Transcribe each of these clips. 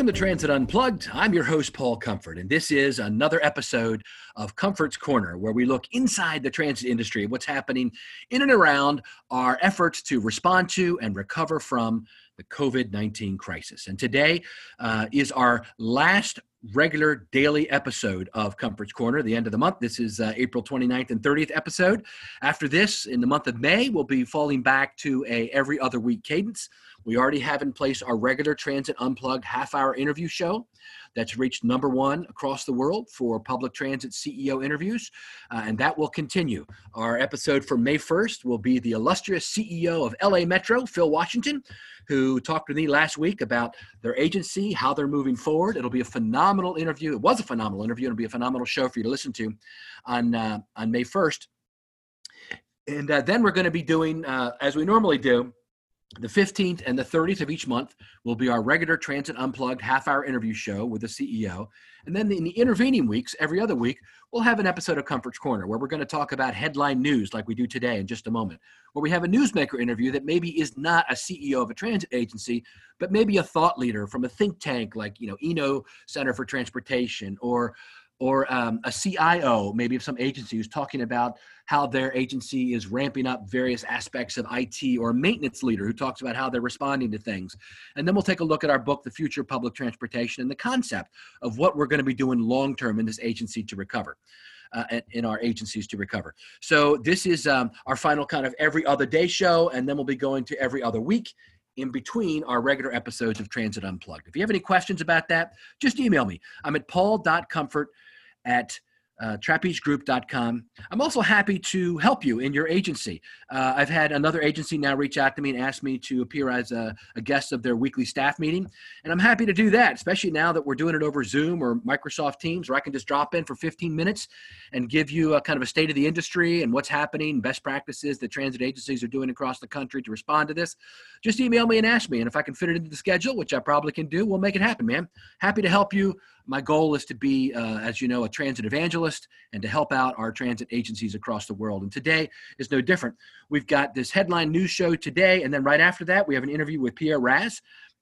Welcome to Transit Unplugged. I'm your host, Paul Comfort, and this is another episode of Comfort's Corner, where we look inside the transit industry, what's happening in and around our efforts to respond to and recover from the COVID 19 crisis. And today uh, is our last regular daily episode of Comfort's Corner, the end of the month. This is uh, April 29th and 30th episode. After this, in the month of May, we'll be falling back to a every other week cadence. We already have in place our regular Transit Unplugged half hour interview show that's reached number one across the world for public transit CEO interviews, uh, and that will continue. Our episode for May 1st will be the illustrious CEO of LA Metro, Phil Washington, who talked with me last week about their agency, how they're moving forward. It'll be a phenomenal interview. It was a phenomenal interview. It'll be a phenomenal show for you to listen to on uh, on May 1st. And uh, then we're going to be doing, uh, as we normally do, the 15th and the 30th of each month will be our regular Transit Unplugged half hour interview show with the CEO. And then in the intervening weeks, every other week, we'll have an episode of Comfort's Corner where we're going to talk about headline news like we do today in just a moment, where we have a newsmaker interview that maybe is not a CEO of a transit agency, but maybe a thought leader from a think tank like, you know, Eno Center for Transportation or or um, a CIO, maybe of some agency, who's talking about how their agency is ramping up various aspects of IT, or maintenance leader who talks about how they're responding to things. And then we'll take a look at our book, The Future of Public Transportation, and the concept of what we're going to be doing long term in this agency to recover. Uh, in our agencies to recover. So, this is um, our final kind of every other day show, and then we'll be going to every other week in between our regular episodes of Transit Unplugged. If you have any questions about that, just email me. I'm at paul.comfort at uh, trapezegroup.com. I'm also happy to help you in your agency. Uh, I've had another agency now reach out to me and ask me to appear as a, a, guest of their weekly staff meeting. And I'm happy to do that, especially now that we're doing it over Zoom or Microsoft Teams, where I can just drop in for 15 minutes and give you a kind of a state of the industry and what's happening, best practices that transit agencies are doing across the country to respond to this. Just email me and ask me. And if I can fit it into the schedule, which I probably can do, we'll make it happen, man. Happy to help you my goal is to be, uh, as you know, a transit evangelist and to help out our transit agencies across the world. And today is no different. We've got this headline news show today, and then right after that, we have an interview with Pierre Racz.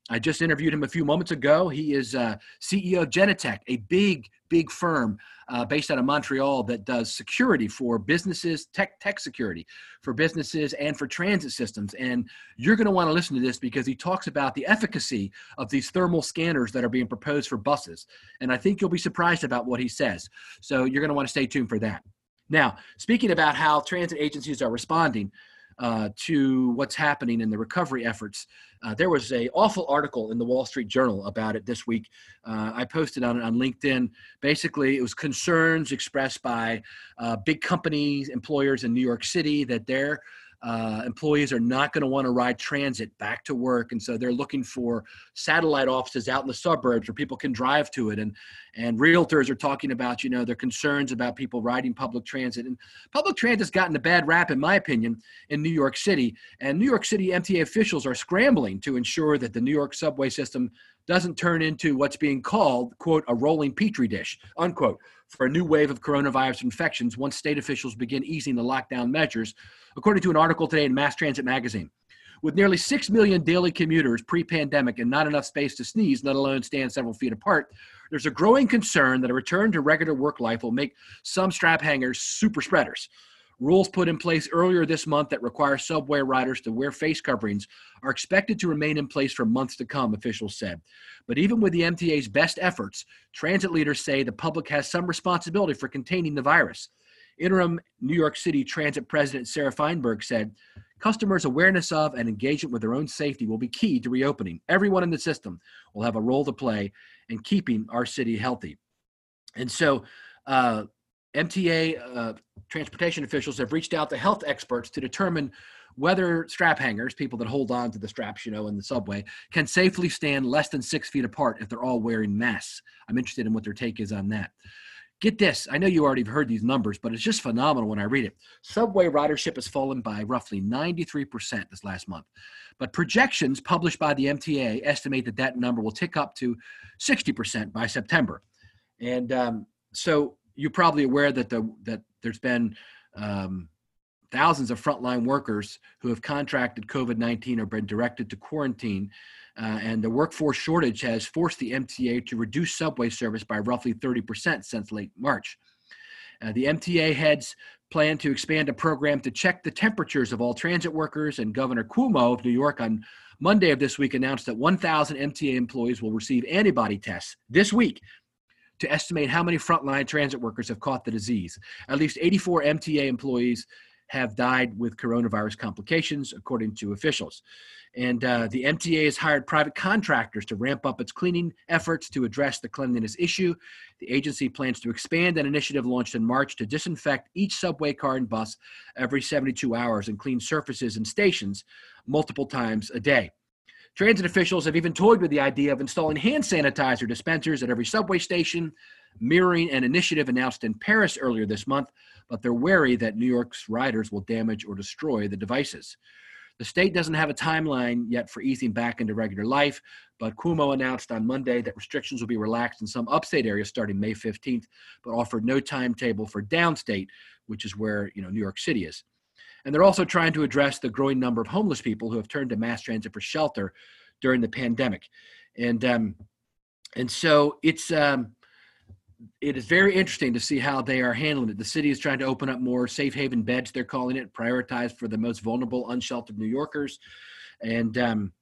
I just interviewed him a few moments ago. He is uh, CEO of Genetec, a big, big firm uh, based out of Montreal that does security for businesses, tech tech security for businesses and for transit systems. And you're going to want to listen to this because he talks about the efficacy of these thermal scanners that are being proposed for buses. And I think you'll be surprised about what he says. So you're going to want to stay tuned for that. Now, speaking about how transit agencies are responding, uh, to what's happening in the recovery efforts. Uh, there was a awful article in the Wall Street Journal about it this week. Uh, I posted on it on LinkedIn. Basically, it was concerns expressed by uh, big companies, employers in New York City that their uh, employees are not going to want to ride transit back to work, and so they're looking for satellite offices out in the suburbs where people can drive to it. And and realtors are talking about you know their concerns about people riding public transit. And public transit's gotten a bad rap, in my opinion, in New York City. And New York City MTA officials are scrambling to ensure that the New York subway system doesn't turn into what's being called quote a rolling petri dish unquote for a new wave of coronavirus infections once state officials begin easing the lockdown measures, according to an article today in Mass Transit Magazine. With nearly 6 million daily commuters pre pandemic and not enough space to sneeze, let alone stand several feet apart, there's a growing concern that a return to regular work life will make some strap hangers super spreaders. Rules put in place earlier this month that require subway riders to wear face coverings are expected to remain in place for months to come, officials said. But even with the MTA's best efforts, transit leaders say the public has some responsibility for containing the virus. Interim New York City Transit President Sarah Feinberg said, Customers' awareness of and engagement with their own safety will be key to reopening. Everyone in the system will have a role to play in keeping our city healthy. And so, uh, MTA uh, transportation officials have reached out to health experts to determine whether strap hangers, people that hold on to the straps, you know, in the subway, can safely stand less than six feet apart if they're all wearing masks. I'm interested in what their take is on that. Get this, I know you already heard these numbers, but it's just phenomenal when I read it. Subway ridership has fallen by roughly 93% this last month. But projections published by the MTA estimate that that number will tick up to 60% by September. And um, so you're probably aware that the that there's been um, thousands of frontline workers who have contracted COVID 19 or been directed to quarantine Uh, and the workforce shortage has forced the MTA to reduce subway service by roughly 30% since late March. Uh, the MTA heads plan to expand a program to check the temperatures of all transit workers, and Governor Cuomo of New York on Monday of this week announced that 1,000 MTA employees will receive antibody tests this week to estimate how many frontline transit workers have caught the disease. At least 84 MTA employees have died with coronavirus complications, according to officials. And uh, the MTA has hired private contractors to ramp up its cleaning efforts to address the cleanliness issue. The agency plans to expand an initiative launched in March to disinfect each subway car and bus every 72 hours and clean surfaces and stations multiple times a day. Transit officials have even toyed with the idea of installing hand sanitizer dispensers at every subway station, mirroring an initiative announced in Paris earlier this month, but they're wary that New York's riders will damage or destroy the devices. The state doesn't have a timeline yet for easing back into regular life, but Cuomo announced on Monday that restrictions will be relaxed in some upstate areas starting May 15th, but offered no timetable for downstate, which is where you know New York City is. And they're also trying to address the growing number of homeless people who have turned to mass transit for shelter during the pandemic. And um, and so it's um, it is very interesting to see how they are handling it. The city is trying to open up more safe haven beds, they're calling it, prioritized for the most vulnerable, unsheltered New Yorkers. And um,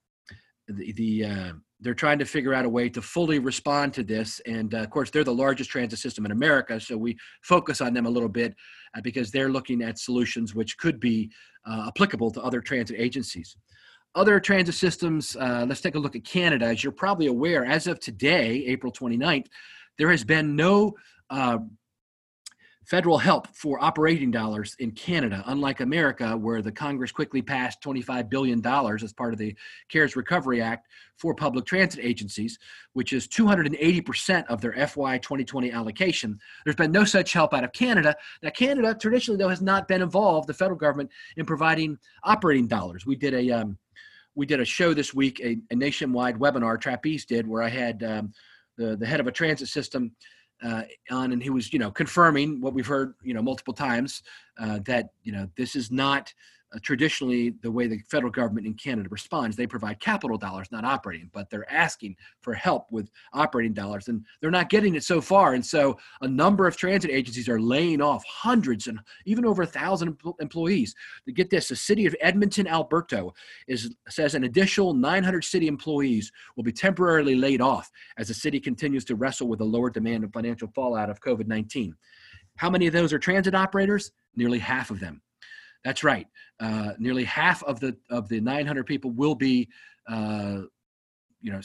the, the uh, they're trying to figure out a way to fully respond to this. And uh, of course, they're the largest transit system in America, so we focus on them a little bit uh, because they're looking at solutions which could be uh, applicable to other transit agencies. Other transit systems, uh, let's take a look at Canada. As you're probably aware, as of today, April 29th, there has been no uh, federal help for operating dollars in Canada, unlike America, where the Congress quickly passed $25 billion as part of the CARES Recovery Act for public transit agencies, which is 280% of their FY 2020 allocation. There's been no such help out of Canada. Now, Canada traditionally, though, has not been involved, the federal government, in providing operating dollars. We did a um, we did a show this week, a, a nationwide webinar, Trapeze did, where I had um, the, the head of a transit system uh, on, and he was, you know, confirming what we've heard, you know, multiple times uh, that, you know, this is not uh, traditionally the way the federal government in Canada responds. They provide capital dollars, not operating, but they're asking for help with operating dollars, and they're not getting it so far. And so, a number of transit agencies are laying off hundreds and even over a thousand employees. To get this, the city of Edmonton, Alberta, is says an additional 900 city employees will be temporarily laid off as the city continues to wrestle with the lower demand and financial fallout of COVID 19. How many of those are transit operators? Nearly half of them. That's right. Uh, nearly half of the of the 900 people will be, uh, you know,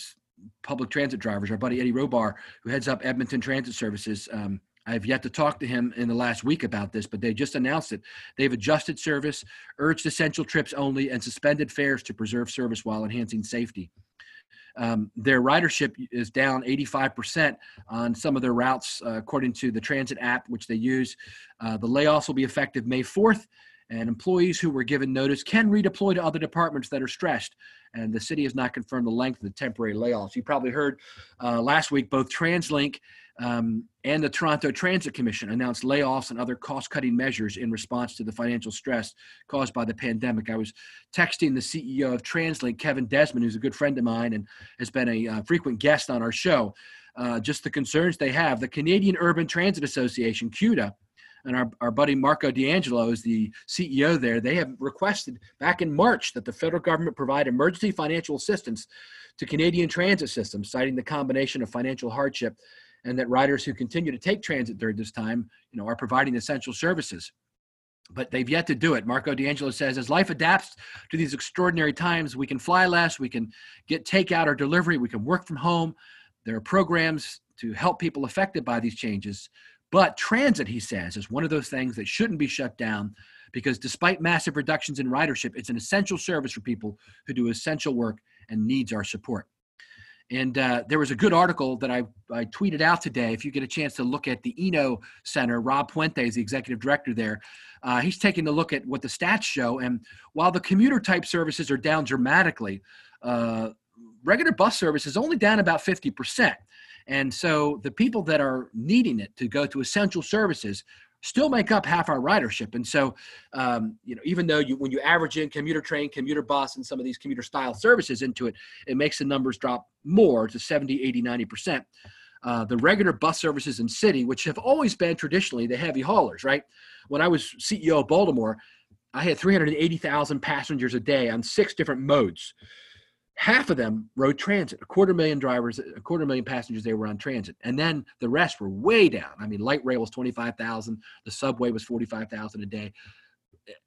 public transit drivers. Our buddy Eddie Robar, who heads up Edmonton Transit Services, um, I have yet to talk to him in the last week about this, but they just announced it. They've adjusted service, urged essential trips only, and suspended fares to preserve service while enhancing safety. Um, their ridership is down 85% on some of their routes, uh, according to the transit app, which they use. Uh, the layoffs will be effective May 4th, and employees who were given notice can redeploy to other departments that are stressed. And the city has not confirmed the length of the temporary layoffs. You probably heard uh, last week both TransLink um, and the Toronto Transit Commission announced layoffs and other cost cutting measures in response to the financial stress caused by the pandemic. I was texting the CEO of TransLink, Kevin Desmond, who's a good friend of mine and has been a uh, frequent guest on our show. Uh, just the concerns they have. The Canadian Urban Transit Association, CUTA, and our, our buddy Marco D'Angelo is the CEO there. They have requested back in March that the federal government provide emergency financial assistance to Canadian transit systems, citing the combination of financial hardship and that riders who continue to take transit during this time, you know, are providing essential services. But they've yet to do it. Marco D'Angelo says, as life adapts to these extraordinary times, we can fly less, we can get takeout or delivery, we can work from home. There are programs to help people affected by these changes. But transit, he says, is one of those things that shouldn't be shut down because despite massive reductions in ridership, it's an essential service for people who do essential work and needs our support. And uh, there was a good article that I, I tweeted out today. If you get a chance to look at the Eno Center, Rob Puentes is the executive director there. Uh, he's taking a look at what the stats show. And while the commuter type services are down dramatically, uh, regular bus service is only down about 50%. And so the people that are needing it to go to essential services still make up half our ridership. And so, um, you know, even though you when you average in commuter train, commuter bus, and some of these commuter style services into it, it makes the numbers drop more to 70, 80, 90 percent. Uh, the regular bus services in city, which have always been traditionally the heavy haulers, right? When I was CEO of Baltimore, I had 380,000 passengers a day on six different modes half of them rode transit. A quarter million drivers a quarter million passengers they were on transit. And then the rest were way down. I mean light rail was 25000 the subway was 45000 a day.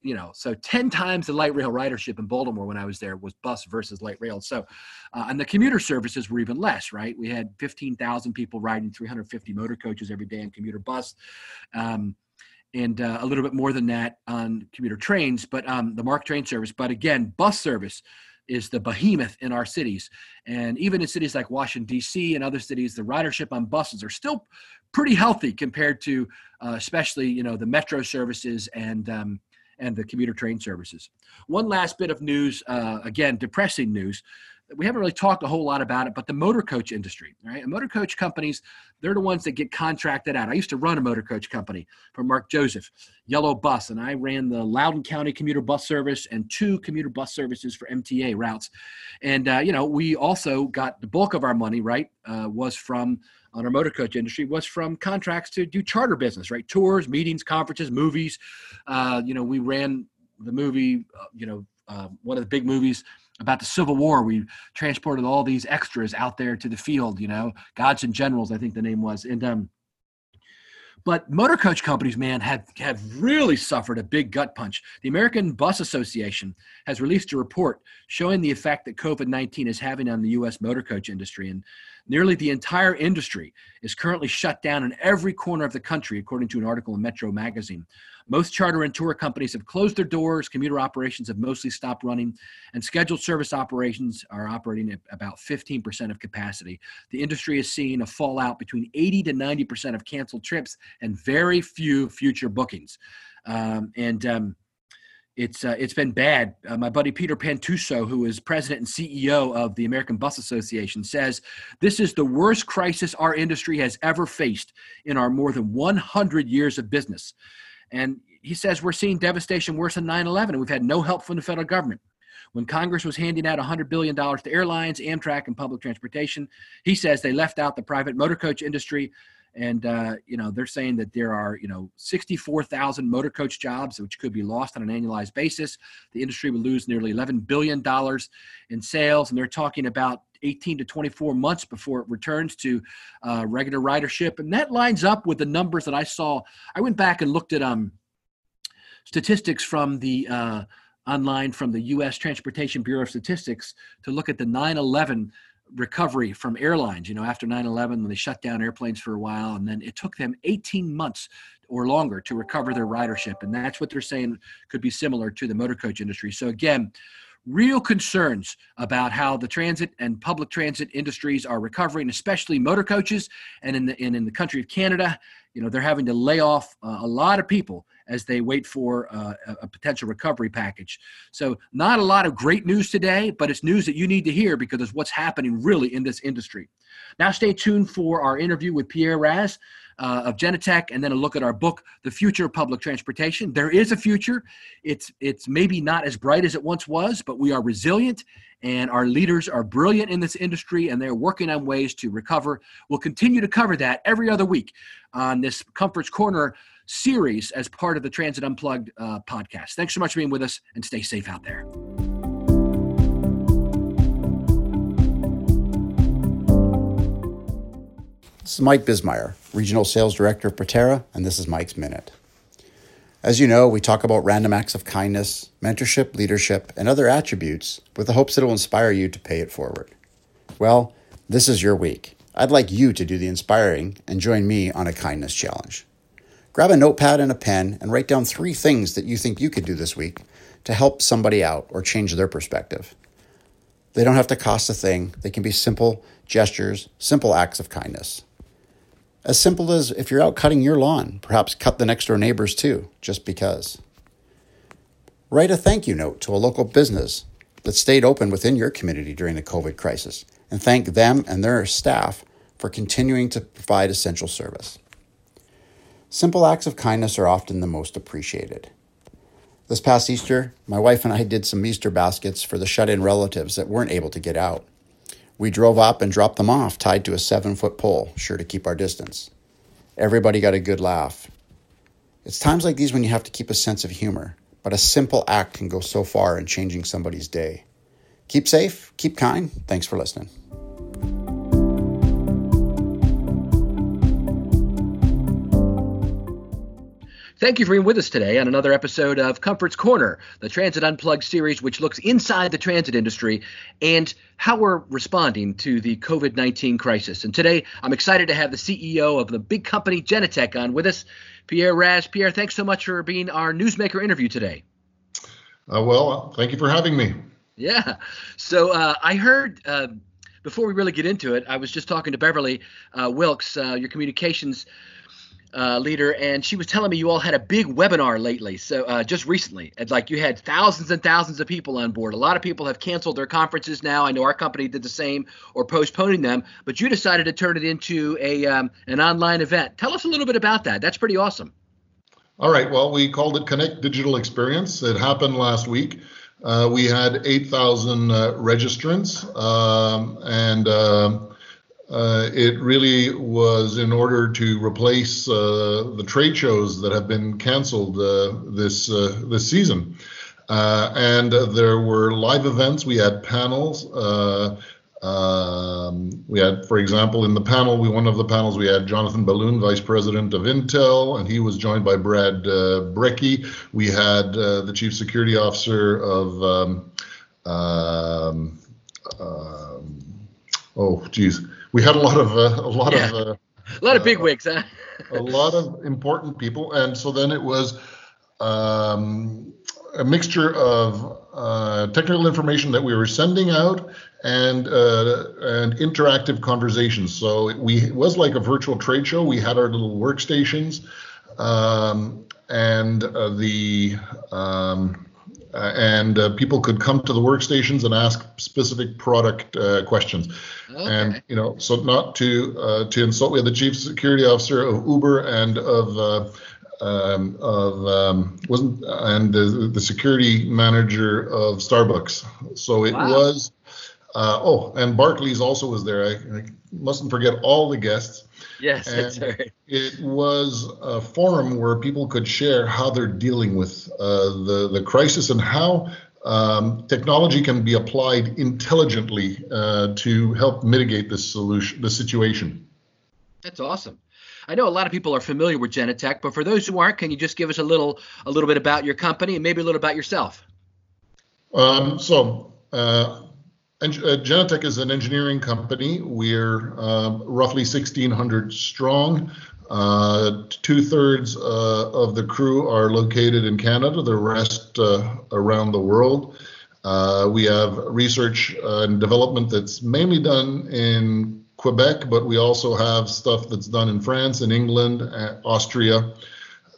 You know so 10 times the light rail ridership in baltimore when i was there was bus versus light rail. So uh, and the commuter services were even less right? We had 15000 people riding 350 motor coaches every day on commuter bus um, and uh, a little bit more than that on commuter trains. But um, the MARC train service but again bus service is the behemoth in our cities. And even in cities like Washington, D.C., and other cities, the ridership on buses are still pretty healthy compared to, uh, especially, you know, the metro services and um, and the commuter train services. One last bit of news, uh, again, depressing news we haven't really talked a whole lot about it, but the motor coach industry, right? And motor coach companies, they're the ones that get contracted out. I used to run a motor coach company for Mark Joseph, Yellow Bus, and I ran the Loudoun County commuter bus service and two commuter bus services for MTA routes. And, uh, you know, we also got the bulk of our money, right, uh, was from on our motor coach industry was from contracts to do charter business, right? Tours, meetings, conferences, movies. Uh, you know, we ran the movie, uh, you know, uh, one of the big movies about the Civil War. We transported all these extras out there to the field, you know, Gods and Generals, I think the name was. And um, but motor coach companies, man, have, have really suffered a big gut punch. The American Bus Association has released a report showing the effect that COVID 19 is having on the U.S. motor coach industry. And nearly the entire industry is currently shut down in every corner of the country, according to an article in Metro Magazine. Most charter and tour companies have closed their doors, commuter operations have mostly stopped running, and scheduled service operations are operating at about 15% of capacity. The industry is seeing a fallout between 80 to 90% of canceled trips and very few future bookings. Um, and um, it's uh, it's been bad. Uh, my buddy Peter Pantuso, who is president and CEO of the American Bus Association, says this is the worst crisis our industry has ever faced in our more than 100 years of business. And he says we're seeing devastation worse than 9 11, and we've had no help from the federal government. When Congress was handing out $100 billion to airlines, Amtrak, and public transportation, he says they left out the private motor coach industry. And, uh, you know, they're saying that there are, you know, 64,000 motor coach jobs, which could be lost on an annualized basis. The industry would lose nearly $11 billion in sales. And they're talking about 18 to 24 months before it returns to uh, regular ridership. And that lines up with the numbers that I saw. I went back and looked at um, statistics from the uh, online from the U.S. Transportation Bureau of Statistics to look at the 9 11 recovery from airlines. You know, after 9 11, when they shut down airplanes for a while, and then it took them 18 months or longer to recover their ridership. And that's what they're saying could be similar to the motor coach industry. So, again, real concerns about how the transit and public transit industries are recovering, especially motor coaches. And in the, and in the country of Canada, you know, they're having to lay off uh, a lot of people as they wait for uh, a potential recovery package. So, not a lot of great news today, but it's news that you need to hear because it's what's happening really in this industry. Now, stay tuned for our interview with Pierre Racz uh, of Genetec, and then a look at our book, The Future of Public Transportation. There is a future. It's it's maybe not as bright as it once was, but we are resilient, and our leaders are brilliant in this industry, and they're working on ways to recover. We'll continue to cover that every other week on this Comforts Corner series as part of the Transit Unplugged uh, podcast. Thanks so much for being with us, and stay safe out there. This is Mike Bismeyer, Regional Sales Director of Proterra, and this is Mike's Minute. As you know, we talk about random acts of kindness, mentorship, leadership, and other attributes with the hopes that it will inspire you to pay it forward. Well, this is your week. I'd like you to do the inspiring and join me on a kindness challenge. Grab a notepad and a pen and write down three things that you think you could do this week to help somebody out or change their perspective. They don't have to cost a thing, they can be simple gestures, simple acts of kindness. As simple as if you're out cutting your lawn, perhaps cut the next door neighbors too, just because. Write a thank you note to a local business that stayed open within your community during the COVID crisis and thank them and their staff for continuing to provide essential service. Simple acts of kindness are often the most appreciated. This past Easter, my wife and I did some Easter baskets for the shut in relatives that weren't able to get out. We drove up and dropped them off tied to a seven foot pole, sure to keep our distance. Everybody got a good laugh. It's times like these when you have to keep a sense of humor, but a simple act can go so far in changing somebody's day. Keep safe, keep kind. Thanks for listening. Thank you for being with us today on another episode of Comfort's Corner, the Transit Unplugged series, which looks inside the transit industry and how we're responding to the COVID 19 crisis. And today, I'm excited to have the CEO of the big company Genetec on with us, Pierre Racz. Pierre, thanks so much for being our newsmaker interview today. Uh, well, thank you for having me. Yeah. So uh, I heard. Uh, before we really get into it, I was just talking to Beverly uh, Wilkes, uh, your communications uh, leader, and she was telling me you all had a big webinar lately. So uh, just recently, like you had thousands and thousands of people on board. A lot of people have canceled their conferences now. I know our company did the same or postponing them, but you decided to turn it into a um, an online event. Tell us a little bit about that. That's pretty awesome. All right. Well, we called it Connect Digital Experience. It happened last week. Uh, we had 8,000 uh, registrants, um, and uh, uh, it really was in order to replace uh, the trade shows that have been canceled uh, this uh, this season. Uh, and there were live events. We had panels. Uh, um, we had, for example, in the panel, we one of the panels we had Jonathan Ballon, Vice President of Intel, and he was joined by Brad Brecky. We had the Chief Security Officer of um, um, um oh, geez we had a lot of uh, a lot yeah. of uh, a lot of big wigs, huh? a lot of important people, and so then it was um, a mixture of uh, technical information that we were sending out and uh, and interactive conversations. So it, we it was like a virtual trade show. We had our little workstations, um, and uh, the um, uh, and uh, people could come to the workstations and ask specific product uh, questions. Okay. And you know, so not to uh, to insult, we had the chief security officer of Uber and of uh, um, of um, wasn't and the, the, security manager of Starbucks. So it wow. was. Uh, oh, and Barclays also was there. I, I mustn't forget all the guests. Yes, right. It was a forum where people could share how they're dealing with uh, the the crisis and how um, technology can be applied intelligently uh, to help mitigate this solution, the situation. That's awesome. I know a lot of people are familiar with Genetec, but for those who aren't, can you just give us a little a little bit about your company and maybe a little about yourself? Um, so. Uh, and, uh, Genetec is an engineering company. We're uh, roughly 1,600 strong. Uh, Two thirds uh, of the crew are located in Canada, the rest uh, around the world. Uh, we have research and development that's mainly done in Quebec, but we also have stuff that's done in France, in England, Austria,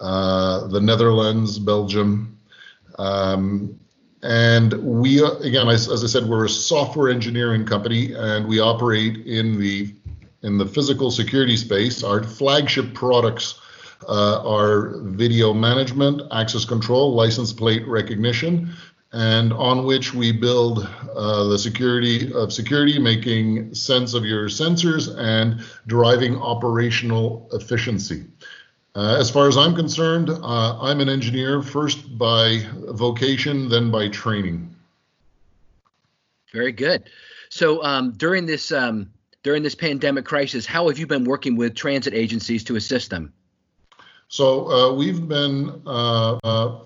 the Netherlands, Belgium. Um, and we, again, as, as I said, we're a software engineering company, and we operate in the in the physical security space. Our flagship products uh, are video management, access control, license plate recognition, and on which we build uh, the security of security, making sense of your sensors and deriving operational efficiency. Uh, as far as I'm concerned, uh, I'm an engineer first by vocation, then by training. Very good. So um, during this um, during this pandemic crisis, how have you been working with transit agencies to assist them? So uh, we've been uh, uh,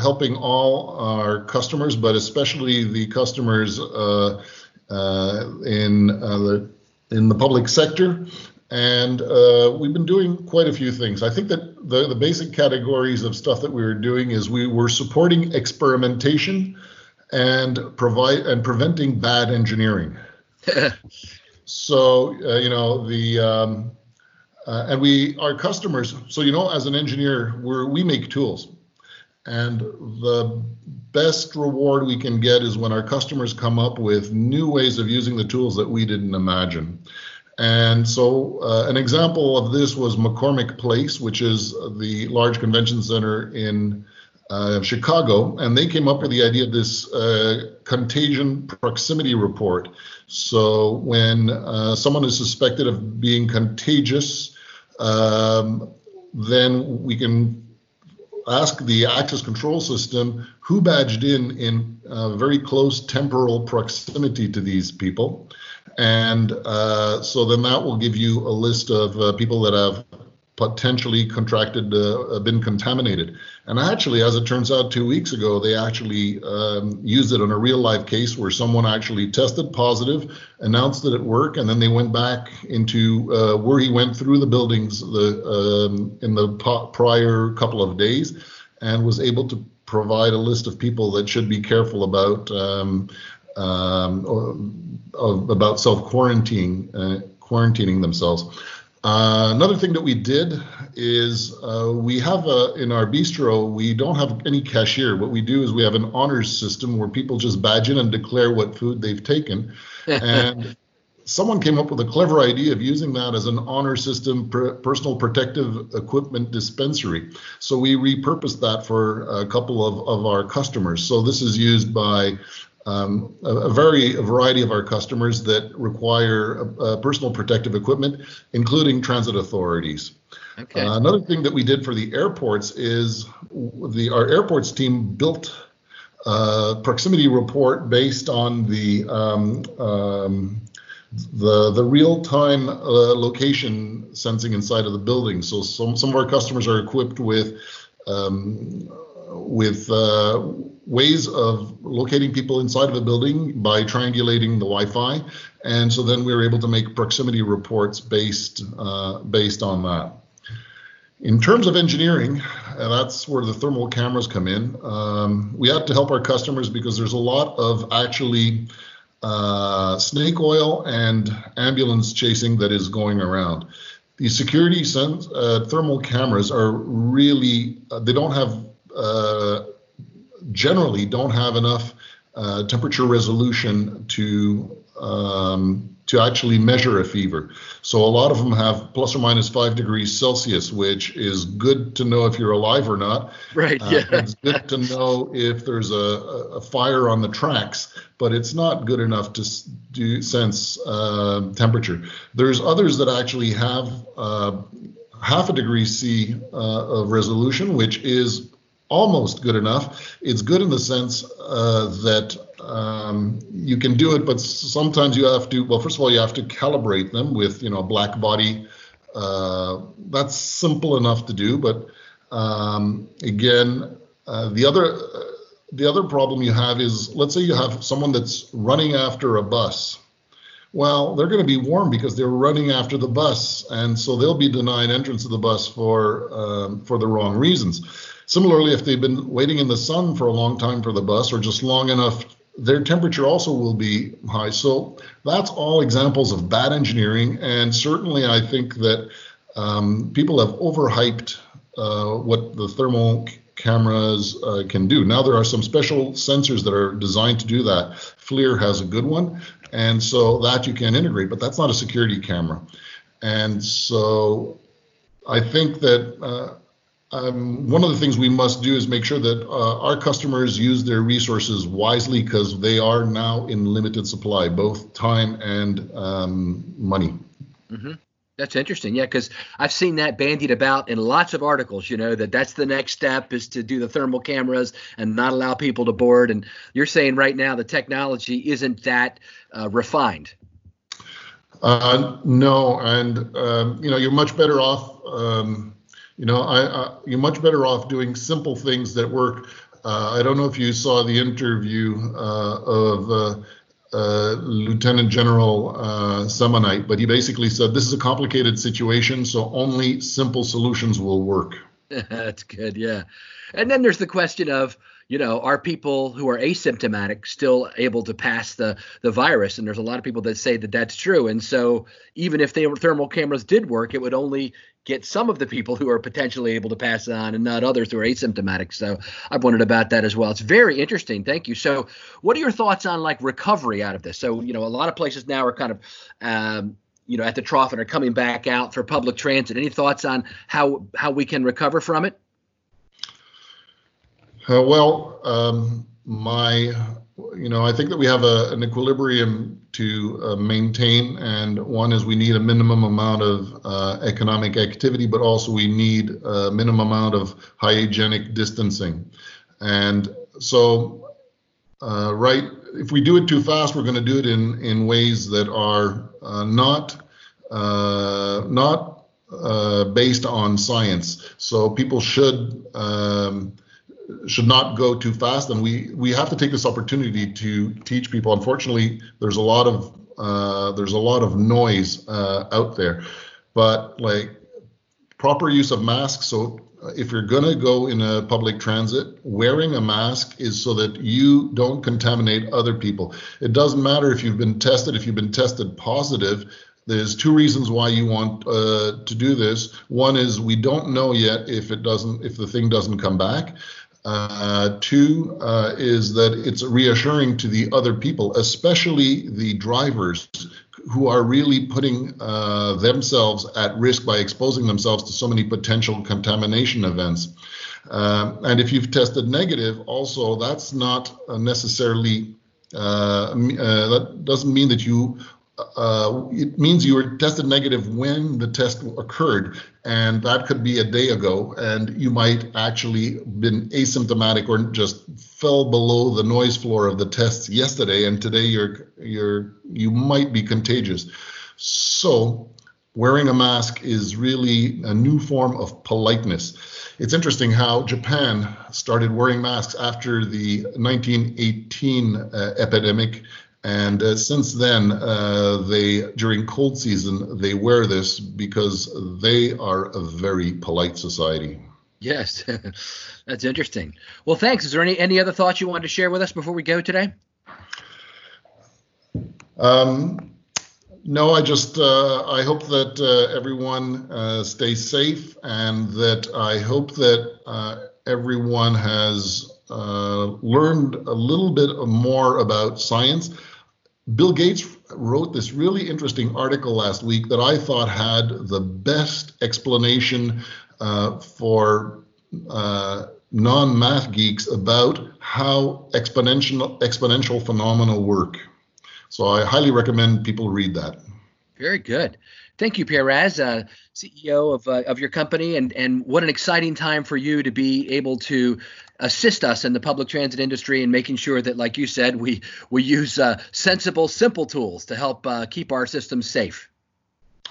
helping all our customers, but especially the customers uh, in the in the public sector and uh, we've been doing quite a few things. I think that the, the basic categories of stuff that we were doing is we were supporting experimentation and provide and preventing bad engineering. so uh, you know the um, uh, and we our customers. So you know, as an engineer, we we make tools, and the best reward we can get is when our customers come up with new ways of using the tools that we didn't imagine. And so, uh, an example of this was McCormick Place, which is the large convention center in uh, Chicago, and they came up with the idea of this uh, contagion proximity report. So, when uh, someone is suspected of being contagious, um, then we can ask the access control system who badged in in uh, very close temporal proximity to these people. And uh, so then that will give you a list of uh, people that have potentially contracted, uh, been contaminated. And actually, as it turns out, two weeks ago, they actually um, used it on a real life case where someone actually tested positive, announced it at work, and then they went back into uh, where he went through the buildings the, um, in the prior couple of days and was able to provide a list of people that should be careful about um, um, about self quarantining uh, quarantining themselves. Uh, another thing that we did is uh, we have a, in our bistro we don't have any cashier. What we do is we have an honors system where people just badge in and declare what food they've taken, and someone came up with a clever idea of using that as an honor system per, personal protective equipment dispensary. So we repurposed that for a couple of, of our customers. So this is used by um, a, a, very a variety of our customers that require personal protective equipment, including transit authorities. Okay. Uh, another thing that we did for the airports is the our airports team built a proximity report based on the um, um, the the real time uh, location sensing inside of the building. So some some of our customers are equipped with um, with uh, ways of locating people inside of a building by triangulating the Wi-Fi, and so then we were able to make proximity reports based uh, based on that. In terms of engineering, that's where the thermal cameras come in. Um, we had to help our customers because there's a lot of actually uh, snake oil and ambulance chasing that is going around. These security sense, uh, thermal cameras are really, uh, they don't have uh, generally don't have enough uh, temperature resolution to um, to actually measure a fever. So a lot of them have plus or minus five degrees Celsius, which is good to know if you're alive or not. Right. Uh, yeah. it's good to know if there's a, a, fire on the tracks, but it's not good enough to do sense uh, temperature. There's others that actually have uh, half a degree C uh, of resolution, which is almost good enough. It's good in the sense uh, that um, you can do it, but sometimes you have to. Well, first of all, you have to calibrate them with you know a black body. Uh, that's simple enough to do, but um, again, uh, the other the other problem you have is let's say you have someone that's running after a bus. Well, they're going to be warm because they're running after the bus, and so they'll be denied entrance to the bus for um, for the wrong reasons. Similarly, if they've been waiting in the sun for a long time for the bus or just long enough, their temperature also will be high. So that's all examples of bad engineering. And certainly, I think that um, people have overhyped uh, what the thermal cameras uh, can do. Now there are some special sensors that are designed to do that. FLIR has a good one, and so that you can integrate, but that's not a security camera. And so I think that uh, um, one of the things we must do is make sure that uh, our customers use their resources wisely because they are now in limited supply, both time and um, money. Mm-hmm. That's interesting. Yeah, because I've seen that bandied about in lots of articles. You know that that's the next step is to do the thermal cameras and not allow people to board. And you're saying right now the technology isn't that uh, refined. Uh, no, and um, you know you're much better off um, you know, I, I, you're much better off doing simple things that work. Uh, I don't know if you saw the interview uh, of uh, uh Lieutenant General uh, Semonite, but he basically said this is a complicated situation, so only simple solutions will work. That's good, yeah. And then there's the question of, you know, are people who are asymptomatic still able to pass the the virus? And there's a lot of people that say that that's true. And so even if the thermal cameras did work, it would only get some of the people who are potentially able to pass it on and not others who are asymptomatic. So I've wondered about that as well. It's very interesting. Thank you. So what are your thoughts on like recovery out of this? So, you know, a lot of places now are kind of, um, you know, at the trough and are coming back out for public transit. Any thoughts on how how we can recover from it? Uh, well, um, my you know, I think that we have a, an equilibrium to uh, maintain, and one is we need a minimum amount of uh, economic activity, but also we need a minimum amount of hygienic distancing. And so, uh, right, if we do it too fast, we're going to do it in in ways that are uh, not uh, not based on science. So people should. Um, should not go too fast. And we we have to take this opportunity to teach people. Unfortunately there's a lot of uh, there's a lot of noise uh, out there. But like proper use of masks. So if you're going to go in a public transit wearing a mask is so that you don't contaminate other people. It doesn't matter if you've been tested. If you've been tested positive there's two reasons why you want uh, to do this. One is we don't know yet if it doesn't if the thing doesn't come back uh, two uh, is that it's reassuring to the other people, especially the drivers who are really putting uh, themselves at risk by exposing themselves to so many potential contamination events. Uh, and if you've tested negative, also that's not necessarily uh, uh, that doesn't mean that you uh, it means you were tested negative when the test occurred, and that could be a day ago, and you might actually been asymptomatic or just fell below the noise floor of the tests yesterday, and today you're you're you might be contagious. So, wearing a mask is really a new form of politeness. It's interesting how Japan started wearing masks after the 1918 uh, epidemic and uh, since then, uh, they during cold season they wear this because they are a very polite society. Yes, that's interesting. Well, thanks. Is there any any other thoughts you wanted to share with us before we go today? Um, no, I just uh, I hope that uh, everyone uh, stays safe, and that I hope that uh, everyone has learned a little bit more about science. Bill Gates wrote this really interesting article last week that I thought had the best explanation uh, for uh, non-math geeks about how exponential exponential phenomena work. So I highly recommend people read that. Very good. Thank you, Pierre Racz, uh, CEO of, uh, of your company, and, and what an exciting time for you to be able to assist us in the public transit industry and making sure that, like you said, we we use uh, sensible, simple tools to help uh, keep our systems safe.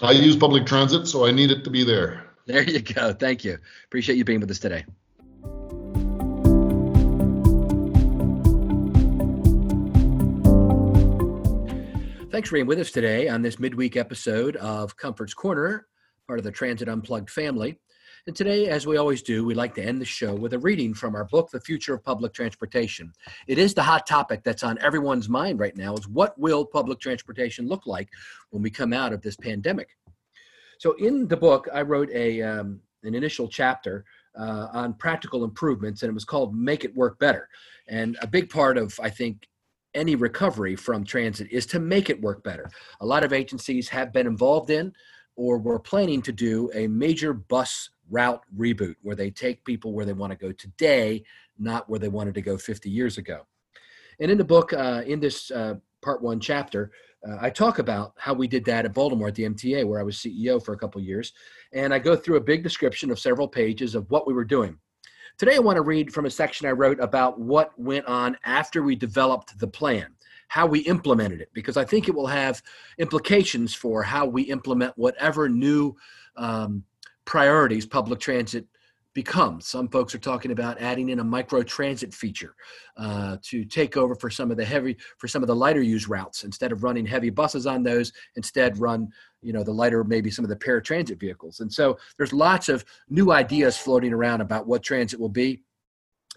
I use public transit, so I need it to be there. There you go. Thank you. Appreciate you being with us today. Thanks for being with us today on this midweek episode of Comfort's Corner, part of the Transit Unplugged family. And today, as we always do, we like to end the show with a reading from our book, The Future of Public Transportation. It is the hot topic that's on everyone's mind right now is what will public transportation look like when we come out of this pandemic? So in the book, I wrote a, um, an initial chapter uh, on practical improvements, and it was called Make It Work Better. And a big part of, I think, any recovery from transit is to make it work better. A lot of agencies have been involved in or were planning to do a major bus route reboot where they take people where they want to go today, not where they wanted to go 50 years ago. And in the book, uh, in this uh, part one chapter, uh, I talk about how we did that at Baltimore at the MTA, where I was CEO for a couple years. And I go through a big description of several pages of what we were doing. Today, I want to read from a section I wrote about what went on after we developed the plan, how we implemented it, because I think it will have implications for how we implement whatever new um, priorities public transit becomes. Some folks are talking about adding in a micro transit feature uh, to take over for some of the heavy, for some of the lighter use routes. Instead of running heavy buses on those, instead run you know the lighter maybe some of the paratransit vehicles and so there's lots of new ideas floating around about what transit will be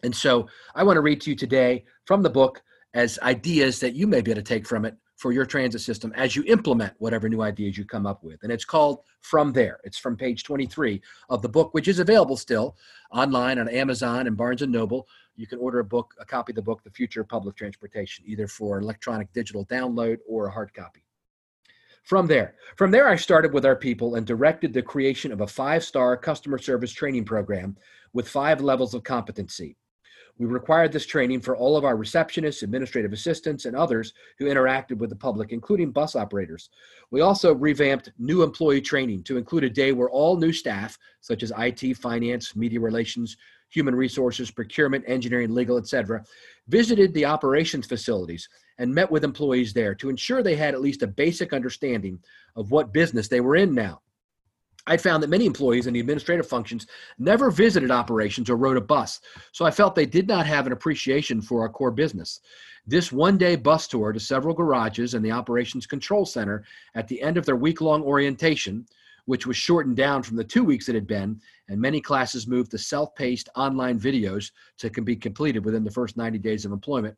and so i want to read to you today from the book as ideas that you may be able to take from it for your transit system as you implement whatever new ideas you come up with. And it's called from there. It's from page 23 of the book which is available still online on amazon and barnes and noble. You can order a book a copy of the book the future of public transportation either for electronic digital download or a hard copy. From there, from there, I started with our people and directed the creation of a five-star customer service training program with five levels of competency. We required this training for all of our receptionists, administrative assistants, and others who interacted with the public, including bus operators. We also revamped new employee training to include a day where all new staff, such as IT, finance, media relations, human resources, procurement, engineering, legal, etc., visited the operations facilities and met with employees there to ensure they had at least a basic understanding of what business they were in now. I found that many employees in the administrative functions never visited operations or rode a bus, so I felt they did not have an appreciation for our core business. This one day bus tour to several garages and the operations control center at the end of their week long orientation, which was shortened down from the two weeks it had been, and many classes moved to self paced online videos to can be completed within the first 90 days of employment,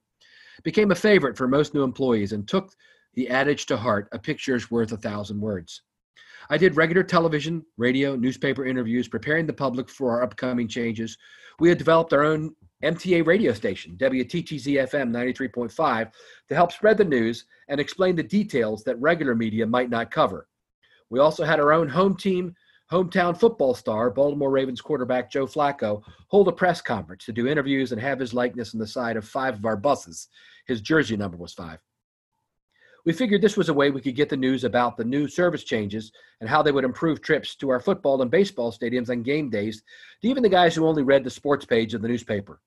became a favorite for most new employees and took the adage to heart a picture is worth a thousand words. I did regular television, radio, newspaper interviews, preparing the public for our upcoming changes. We had developed our own MTA radio station, WTTZ FM 93.5, to help spread the news and explain the details that regular media might not cover. We also had our own home team, hometown football star, Baltimore Ravens quarterback Joe Flacco, hold a press conference to do interviews and have his likeness on the side of five of our buses. His jersey number was five. We figured this was a way we could get the news about the new service changes and how they would improve trips to our football and baseball stadiums on game days to even the guys who only read the sports page of the newspaper.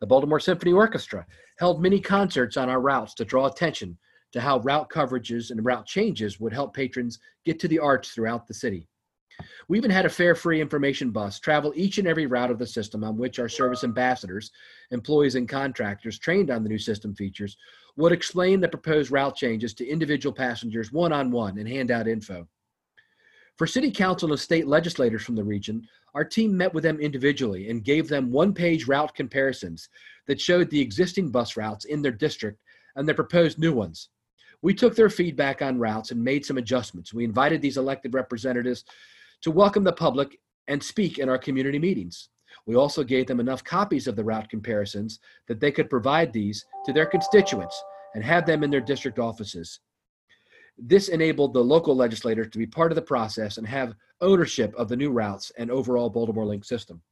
The Baltimore Symphony Orchestra held many concerts on our routes to draw attention to how route coverages and route changes would help patrons get to the arts throughout the city. We even had a fare free information bus travel each and every route of the system on which our service ambassadors, employees, and contractors trained on the new system features would explain the proposed route changes to individual passengers one on one and hand out info. For city council and state legislators from the region, our team met with them individually and gave them one page route comparisons that showed the existing bus routes in their district and the proposed new ones. We took their feedback on routes and made some adjustments. We invited these elected representatives to welcome the public and speak in our community meetings. We also gave them enough copies of the route comparisons that they could provide these to their constituents and have them in their district offices. This enabled the local legislators to be part of the process and have ownership of the new routes and overall Baltimore Link system.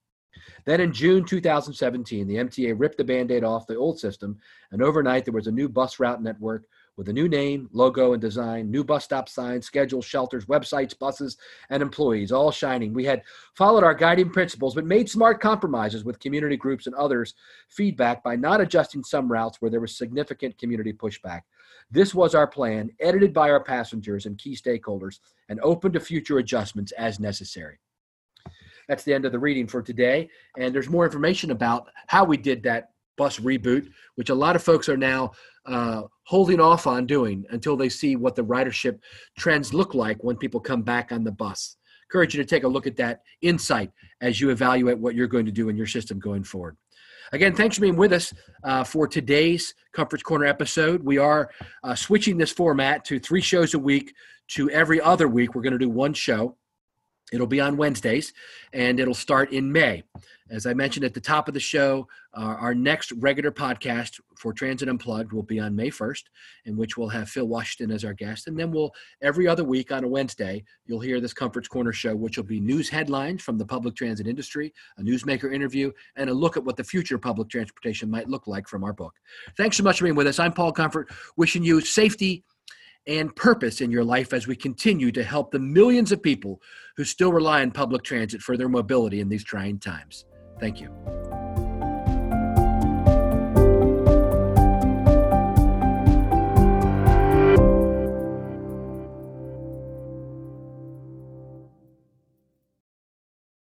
Then in June 2017, the MTA ripped the band aid off the old system, and overnight there was a new bus route network with a new name, logo, and design, new bus stop signs, schedules, shelters, websites, buses, and employees, all shining. We had followed our guiding principles, but made smart compromises with community groups and others' feedback by not adjusting some routes where there was significant community pushback. This was our plan, edited by our passengers and key stakeholders, and open to future adjustments as necessary. That's the end of the reading for today. And there's more information about how we did that bus reboot, which a lot of folks are now uh, holding off on doing until they see what the ridership trends look like when people come back on the bus. Encourage you to take a look at that insight as you evaluate what you're going to do in your system going forward. Again, thanks for being with us uh, for today's Comfort's Corner episode. We are uh, switching this format to three shows a week to every other week. We're going to do one show. It'll be on Wednesdays and it'll start in May. As I mentioned at the top of the show, uh, our next regular podcast for Transit Unplugged will be on May 1st, in which we'll have Phil Washington as our guest. And then we'll, every other week on a Wednesday, you'll hear this Comfort's Corner show, which will be news headlines from the public transit industry, a newsmaker interview, and a look at what the future of public transportation might look like from our book. Thanks so much for being with us. I'm Paul Comfort, wishing you safety and purpose in your life as we continue to help the millions of people who still rely on public transit for their mobility in these trying times. Thank you.